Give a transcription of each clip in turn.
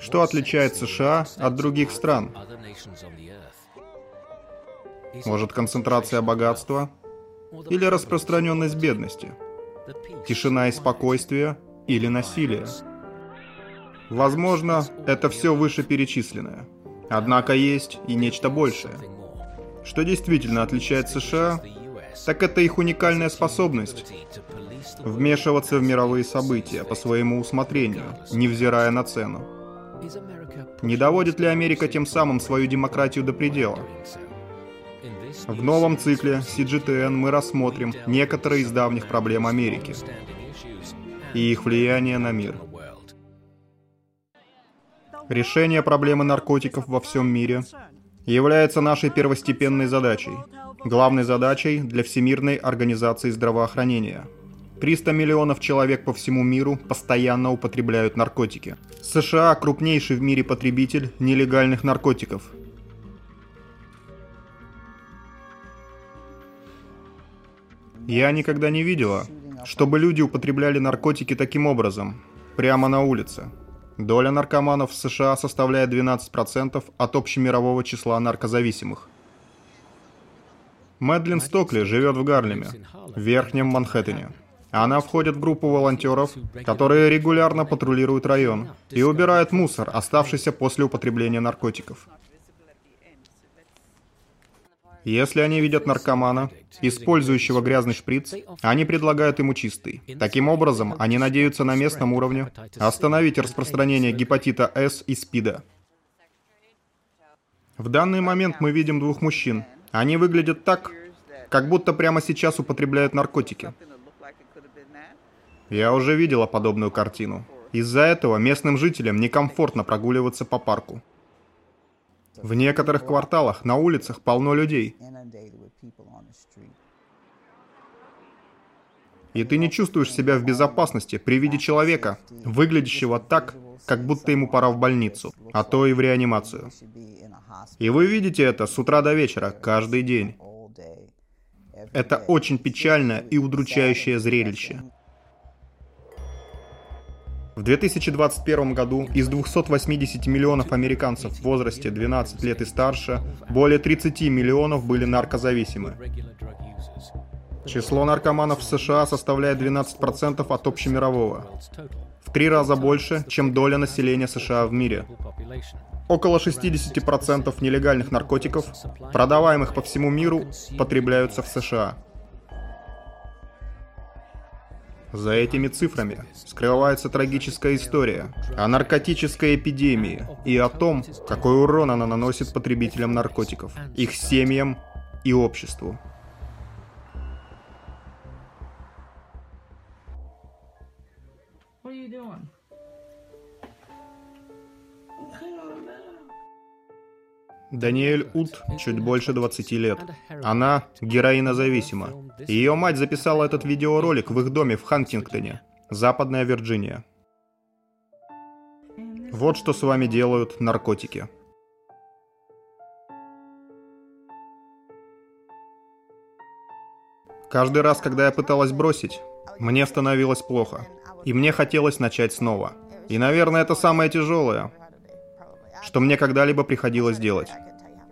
Что отличает США от других стран? Может, концентрация богатства? Или распространенность бедности? Тишина и спокойствие? Или насилие? Возможно, это все вышеперечисленное. Однако есть и нечто большее. Что действительно отличает США, так это их уникальная способность вмешиваться в мировые события по своему усмотрению, невзирая на цену. Не доводит ли Америка тем самым свою демократию до предела? В новом цикле CGTN мы рассмотрим некоторые из давних проблем Америки и их влияние на мир. Решение проблемы наркотиков во всем мире является нашей первостепенной задачей, главной задачей для Всемирной организации здравоохранения. 300 миллионов человек по всему миру постоянно употребляют наркотики. США – крупнейший в мире потребитель нелегальных наркотиков. Я никогда не видела, чтобы люди употребляли наркотики таким образом, прямо на улице. Доля наркоманов в США составляет 12% от общемирового числа наркозависимых. Мэдлин Стокли живет в Гарлеме, в Верхнем Манхэттене. Она входит в группу волонтеров, которые регулярно патрулируют район и убирают мусор, оставшийся после употребления наркотиков. Если они видят наркомана, использующего грязный шприц, они предлагают ему чистый. Таким образом, они надеются на местном уровне остановить распространение гепатита С и СПИДа. В данный момент мы видим двух мужчин. Они выглядят так, как будто прямо сейчас употребляют наркотики. Я уже видела подобную картину. Из-за этого местным жителям некомфортно прогуливаться по парку. В некоторых кварталах на улицах полно людей. И ты не чувствуешь себя в безопасности при виде человека, выглядящего так, как будто ему пора в больницу, а то и в реанимацию. И вы видите это с утра до вечера, каждый день. Это очень печальное и удручающее зрелище. В 2021 году из 280 миллионов американцев в возрасте 12 лет и старше, более 30 миллионов были наркозависимы. Число наркоманов в США составляет 12% от общемирового. В три раза больше, чем доля населения США в мире. Около 60% нелегальных наркотиков, продаваемых по всему миру, потребляются в США. За этими цифрами скрывается трагическая история о наркотической эпидемии и о том, какой урон она наносит потребителям наркотиков, их семьям и обществу. Даниэль Ут чуть больше 20 лет. Она героинозависима. Ее мать записала этот видеоролик в их доме в Хантингтоне, Западная Вирджиния. Вот что с вами делают наркотики. Каждый раз, когда я пыталась бросить, мне становилось плохо. И мне хотелось начать снова. И, наверное, это самое тяжелое, что мне когда-либо приходилось делать.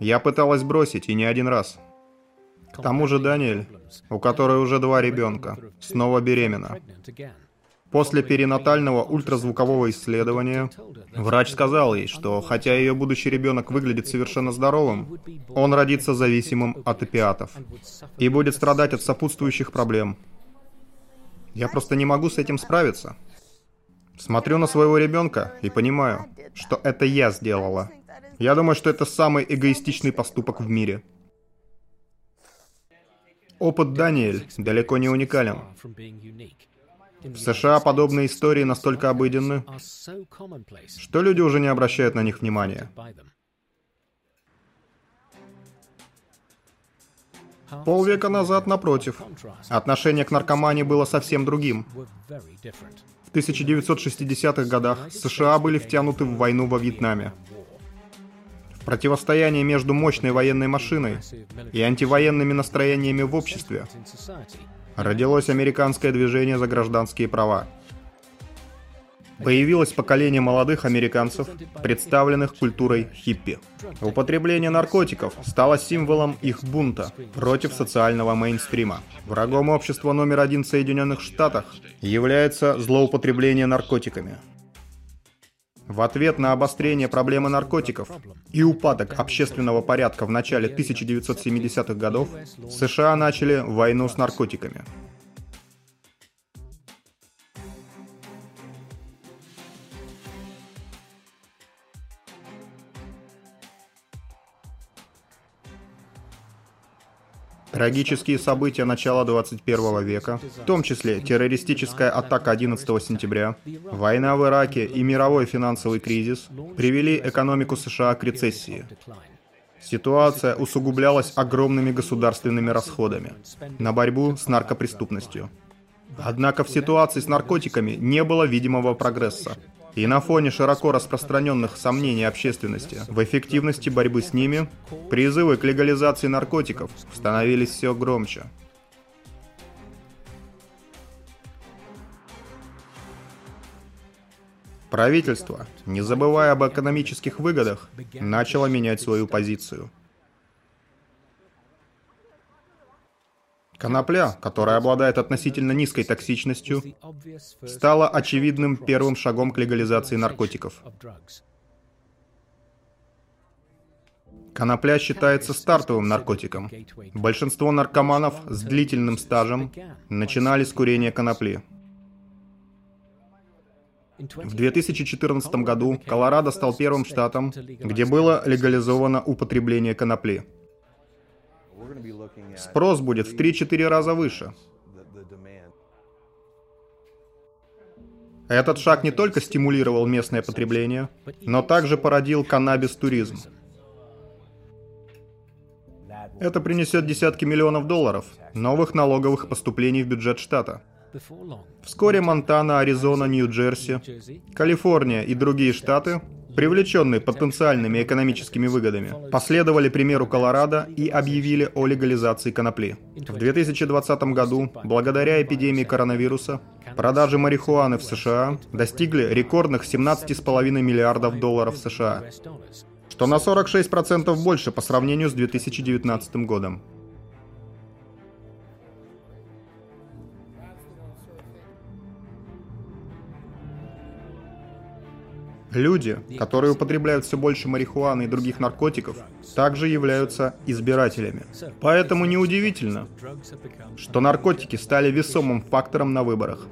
Я пыталась бросить, и не один раз. К тому же Даниэль, у которой уже два ребенка, снова беременна. После перинатального ультразвукового исследования врач сказал ей, что хотя ее будущий ребенок выглядит совершенно здоровым, он родится зависимым от опиатов и будет страдать от сопутствующих проблем. Я просто не могу с этим справиться. Смотрю на своего ребенка и понимаю, что это я сделала. Я думаю, что это самый эгоистичный поступок в мире. Опыт Даниэль далеко не уникален. В США подобные истории настолько обыденны, что люди уже не обращают на них внимания. Полвека назад, напротив, отношение к наркомании было совсем другим. В 1960-х годах США были втянуты в войну во Вьетнаме. В противостоянии между мощной военной машиной и антивоенными настроениями в обществе родилось американское движение за гражданские права. Появилось поколение молодых американцев, представленных культурой хиппи. Употребление наркотиков стало символом их бунта против социального мейнстрима. Врагом общества номер один в Соединенных Штатах является злоупотребление наркотиками. В ответ на обострение проблемы наркотиков и упадок общественного порядка в начале 1970-х годов, США начали войну с наркотиками. Трагические события начала 21 века, в том числе террористическая атака 11 сентября, война в Ираке и мировой финансовый кризис, привели экономику США к рецессии. Ситуация усугублялась огромными государственными расходами на борьбу с наркопреступностью. Однако в ситуации с наркотиками не было видимого прогресса. И на фоне широко распространенных сомнений общественности в эффективности борьбы с ними, призывы к легализации наркотиков становились все громче. Правительство, не забывая об экономических выгодах, начало менять свою позицию – Конопля, которая обладает относительно низкой токсичностью, стала очевидным первым шагом к легализации наркотиков. Конопля считается стартовым наркотиком. Большинство наркоманов с длительным стажем начинали с курения конопли. В 2014 году Колорадо стал первым штатом, где было легализовано употребление конопли. Спрос будет в 3-4 раза выше. Этот шаг не только стимулировал местное потребление, но также породил каннабис-туризм. Это принесет десятки миллионов долларов новых налоговых поступлений в бюджет штата. Вскоре Монтана, Аризона, Нью-Джерси, Калифорния и другие штаты привлеченные потенциальными экономическими выгодами, последовали примеру Колорадо и объявили о легализации конопли. В 2020 году, благодаря эпидемии коронавируса, продажи марихуаны в США достигли рекордных 17,5 миллиардов долларов США, что на 46% больше по сравнению с 2019 годом. Люди, которые употребляют все больше марихуаны и других наркотиков, также являются избирателями. Поэтому неудивительно, что наркотики стали весомым фактором на выборах.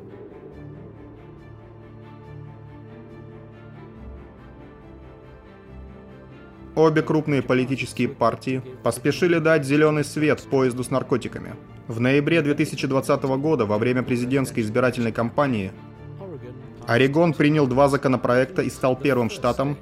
Обе крупные политические партии поспешили дать зеленый свет поезду с наркотиками. В ноябре 2020 года, во время президентской избирательной кампании, Орегон принял два законопроекта и стал первым штатом,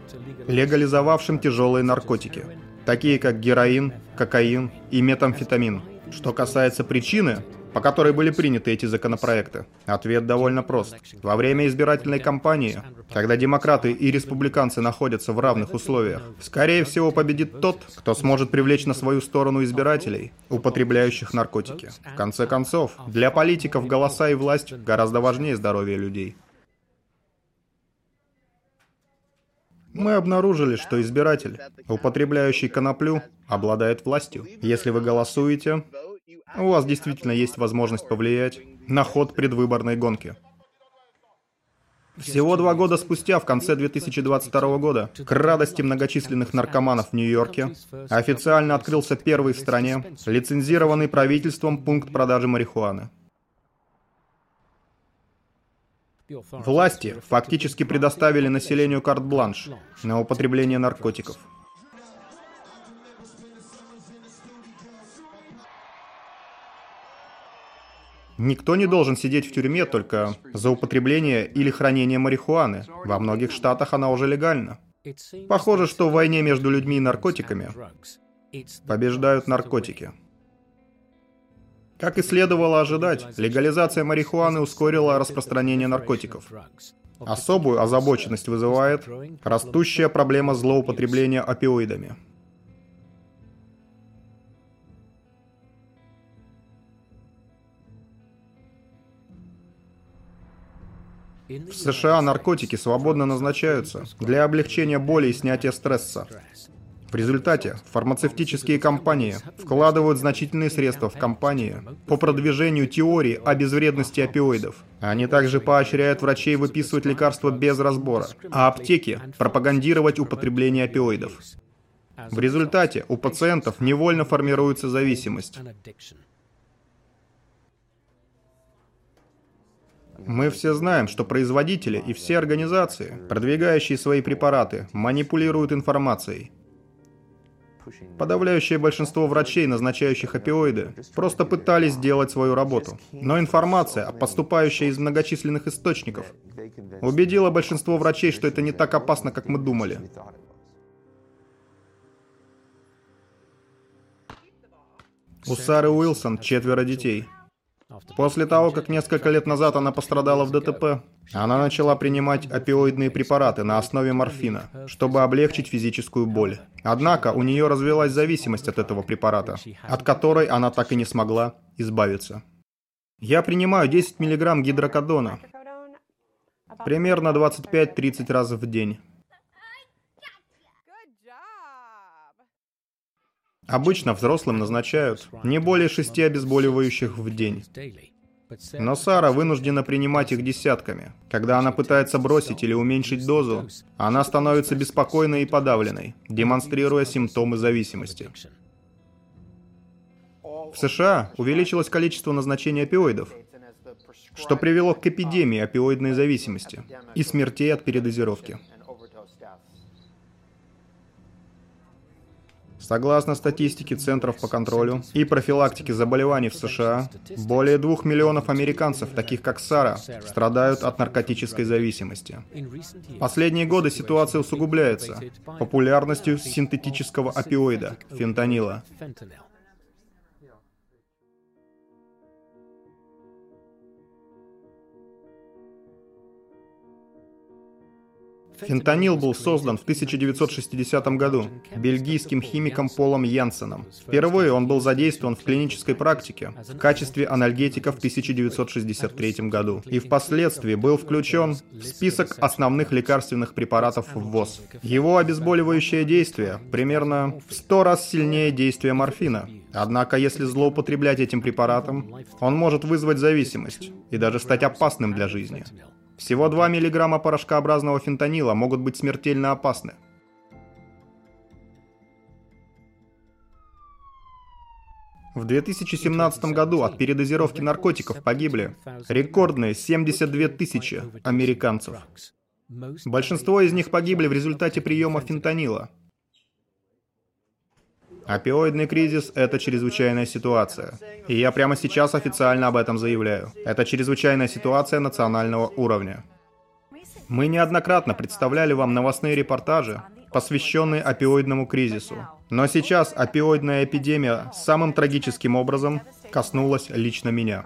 легализовавшим тяжелые наркотики, такие как героин, кокаин и метамфетамин. Что касается причины, по которой были приняты эти законопроекты? Ответ довольно прост. Во время избирательной кампании, когда демократы и республиканцы находятся в равных условиях, скорее всего победит тот, кто сможет привлечь на свою сторону избирателей, употребляющих наркотики. В конце концов, для политиков голоса и власть гораздо важнее здоровье людей. Мы обнаружили, что избиратель, употребляющий коноплю, обладает властью. Если вы голосуете, у вас действительно есть возможность повлиять на ход предвыборной гонки. Всего два года спустя, в конце 2022 года, к радости многочисленных наркоманов в Нью-Йорке, официально открылся первый в стране лицензированный правительством пункт продажи марихуаны. Власти фактически предоставили населению карт-бланш на употребление наркотиков. Никто не должен сидеть в тюрьме только за употребление или хранение марихуаны. Во многих штатах она уже легальна. Похоже, что в войне между людьми и наркотиками побеждают наркотики. Как и следовало ожидать, легализация марихуаны ускорила распространение наркотиков. Особую озабоченность вызывает растущая проблема злоупотребления опиоидами. В США наркотики свободно назначаются для облегчения боли и снятия стресса. В результате фармацевтические компании вкладывают значительные средства в кампании по продвижению теории о безвредности опиоидов. Они также поощряют врачей выписывать лекарства без разбора, а аптеки пропагандировать употребление опиоидов. В результате у пациентов невольно формируется зависимость. Мы все знаем, что производители и все организации, продвигающие свои препараты, манипулируют информацией. Подавляющее большинство врачей, назначающих опиоиды, просто пытались сделать свою работу. Но информация, поступающая из многочисленных источников, убедила большинство врачей, что это не так опасно, как мы думали. У Сары Уилсон четверо детей. После того, как несколько лет назад она пострадала в ДТП, она начала принимать опиоидные препараты на основе морфина, чтобы облегчить физическую боль. Однако у нее развилась зависимость от этого препарата, от которой она так и не смогла избавиться. Я принимаю 10 мг гидрокодона, примерно 25-30 раз в день. Обычно взрослым назначают не более шести обезболивающих в день. Но Сара вынуждена принимать их десятками. Когда она пытается бросить или уменьшить дозу, она становится беспокойной и подавленной, демонстрируя симптомы зависимости. В США увеличилось количество назначений опиоидов, что привело к эпидемии опиоидной зависимости и смертей от передозировки. Согласно статистике Центров по контролю и профилактике заболеваний в США, более двух миллионов американцев, таких как Сара, страдают от наркотической зависимости. Последние годы ситуация усугубляется популярностью синтетического опиоида – фентанила. Фентанил был создан в 1960 году бельгийским химиком Полом Янсеном. Впервые он был задействован в клинической практике в качестве анальгетика в 1963 году и впоследствии был включен в список основных лекарственных препаратов в ВОЗ. Его обезболивающее действие примерно в 100 раз сильнее действия морфина. Однако, если злоупотреблять этим препаратом, он может вызвать зависимость и даже стать опасным для жизни. Всего 2 мг порошкообразного фентанила могут быть смертельно опасны. В 2017 году от передозировки наркотиков погибли рекордные 72 тысячи американцев. Большинство из них погибли в результате приема фентанила – Опиоидный кризис – это чрезвычайная ситуация. И я прямо сейчас официально об этом заявляю. Это чрезвычайная ситуация национального уровня. Мы неоднократно представляли вам новостные репортажи, посвященные опиоидному кризису. Но сейчас опиоидная эпидемия самым трагическим образом коснулась лично меня.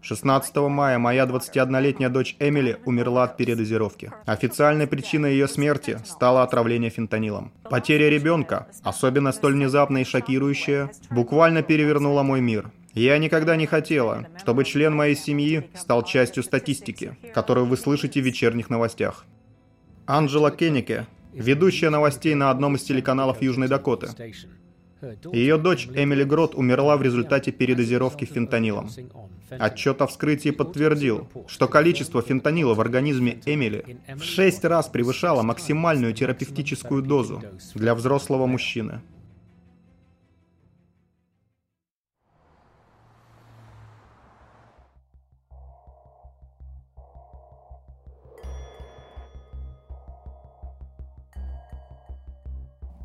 16 мая моя 21-летняя дочь Эмили умерла от передозировки. Официальной причиной ее смерти стало отравление фентанилом. Потеря ребенка, особенно столь внезапная и шокирующая, буквально перевернула мой мир. Я никогда не хотела, чтобы член моей семьи стал частью статистики, которую вы слышите в вечерних новостях. Анджела Кеннике, ведущая новостей на одном из телеканалов Южной Дакоты, ее дочь Эмили Грот умерла в результате передозировки фентанилом. Отчет о вскрытии подтвердил, что количество фентанила в организме Эмили в шесть раз превышало максимальную терапевтическую дозу для взрослого мужчины.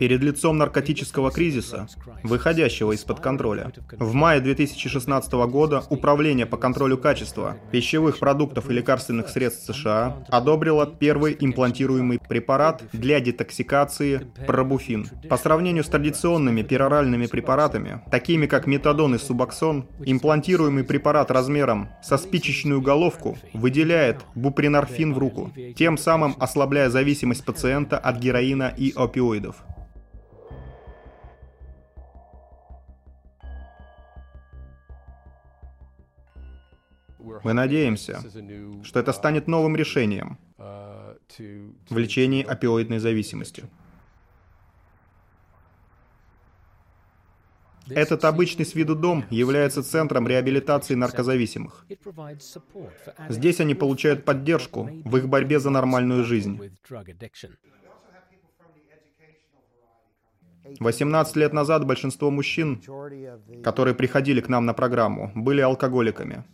Перед лицом наркотического кризиса, выходящего из-под контроля. В мае 2016 года Управление по контролю качества пищевых продуктов и лекарственных средств США одобрило первый имплантируемый препарат для детоксикации пробуфин. По сравнению с традиционными пероральными препаратами, такими как метадон и субоксон, имплантируемый препарат размером со спичечную головку выделяет бупринорфин в руку, тем самым ослабляя зависимость пациента от героина и опиоидов. Мы надеемся, что это станет новым решением в лечении опиоидной зависимости. Этот обычный с виду дом является центром реабилитации наркозависимых. Здесь они получают поддержку в их борьбе за нормальную жизнь. 18 лет назад большинство мужчин, которые приходили к нам на программу, были алкоголиками.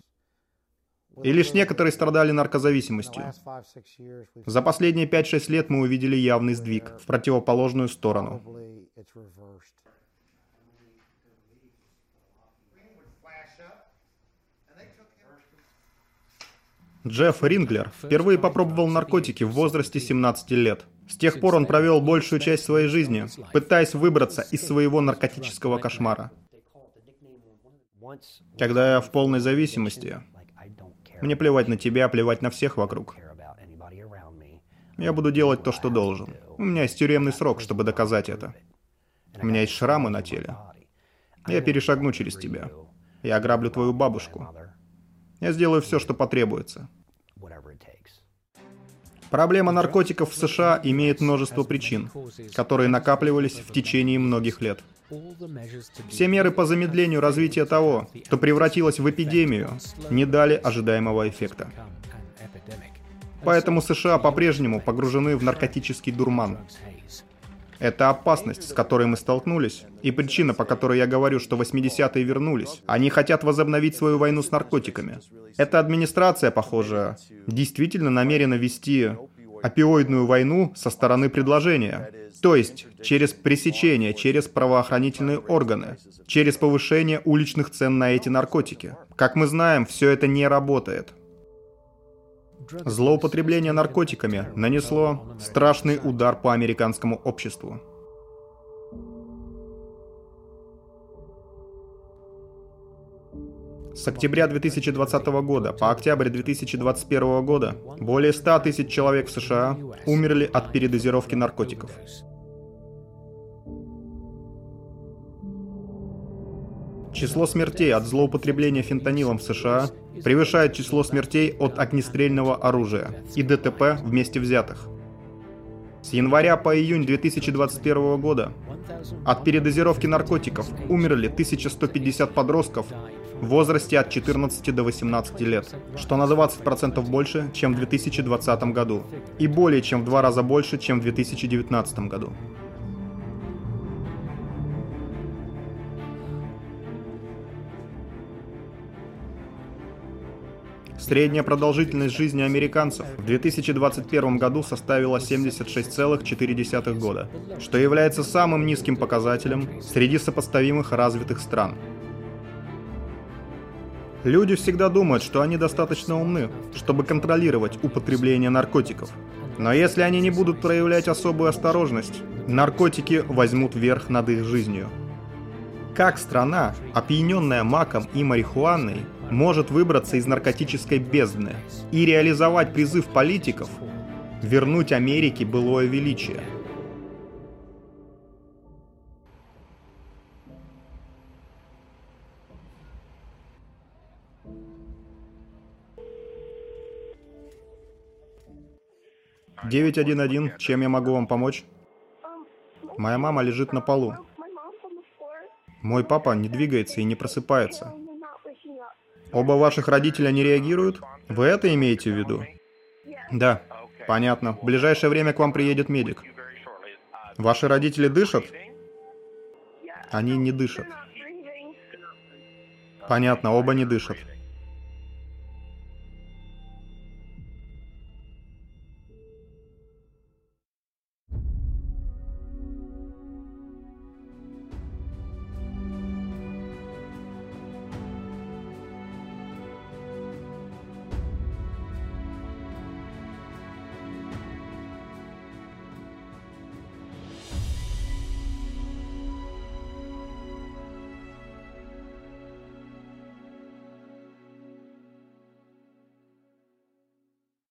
И лишь некоторые страдали наркозависимостью. За последние 5-6 лет мы увидели явный сдвиг в противоположную сторону. Джефф Ринглер впервые попробовал наркотики в возрасте 17 лет. С тех пор он провел большую часть своей жизни, пытаясь выбраться из своего наркотического кошмара. Когда я в полной зависимости, мне плевать на тебя, плевать на всех вокруг. Я буду делать то, что должен. У меня есть тюремный срок, чтобы доказать это. У меня есть шрамы на теле. Я перешагну через тебя. Я ограблю твою бабушку. Я сделаю все, что потребуется. Проблема наркотиков в США имеет множество причин, которые накапливались в течение многих лет. Все меры по замедлению развития того, что превратилось в эпидемию, не дали ожидаемого эффекта. Поэтому США по-прежнему погружены в наркотический дурман. Это опасность, с которой мы столкнулись, и причина, по которой я говорю, что 80-е вернулись. Они хотят возобновить свою войну с наркотиками. Эта администрация, похоже, действительно намерена вести опиоидную войну со стороны предложения. То есть через пресечение, через правоохранительные органы, через повышение уличных цен на эти наркотики. Как мы знаем, все это не работает. Злоупотребление наркотиками нанесло страшный удар по американскому обществу. С октября 2020 года по октябрь 2021 года более 100 тысяч человек в США умерли от передозировки наркотиков. Число смертей от злоупотребления фентанилом в США превышает число смертей от огнестрельного оружия и ДТП вместе взятых. С января по июнь 2021 года от передозировки наркотиков умерли 1150 подростков в возрасте от 14 до 18 лет, что на 20% больше, чем в 2020 году, и более чем в два раза больше, чем в 2019 году. Средняя продолжительность жизни американцев в 2021 году составила 76,4 года, что является самым низким показателем среди сопоставимых развитых стран. Люди всегда думают, что они достаточно умны, чтобы контролировать употребление наркотиков. Но если они не будут проявлять особую осторожность, наркотики возьмут верх над их жизнью. Как страна, опьяненная маком и марихуаной, может выбраться из наркотической бездны и реализовать призыв политиков вернуть Америке былое величие. Девять один один. Чем я могу вам помочь? Моя мама лежит на полу. Мой папа не двигается и не просыпается. Оба ваших родителя не реагируют? Вы это имеете в виду? Да, понятно. В ближайшее время к вам приедет медик. Ваши родители дышат? Они не дышат. Понятно, оба не дышат.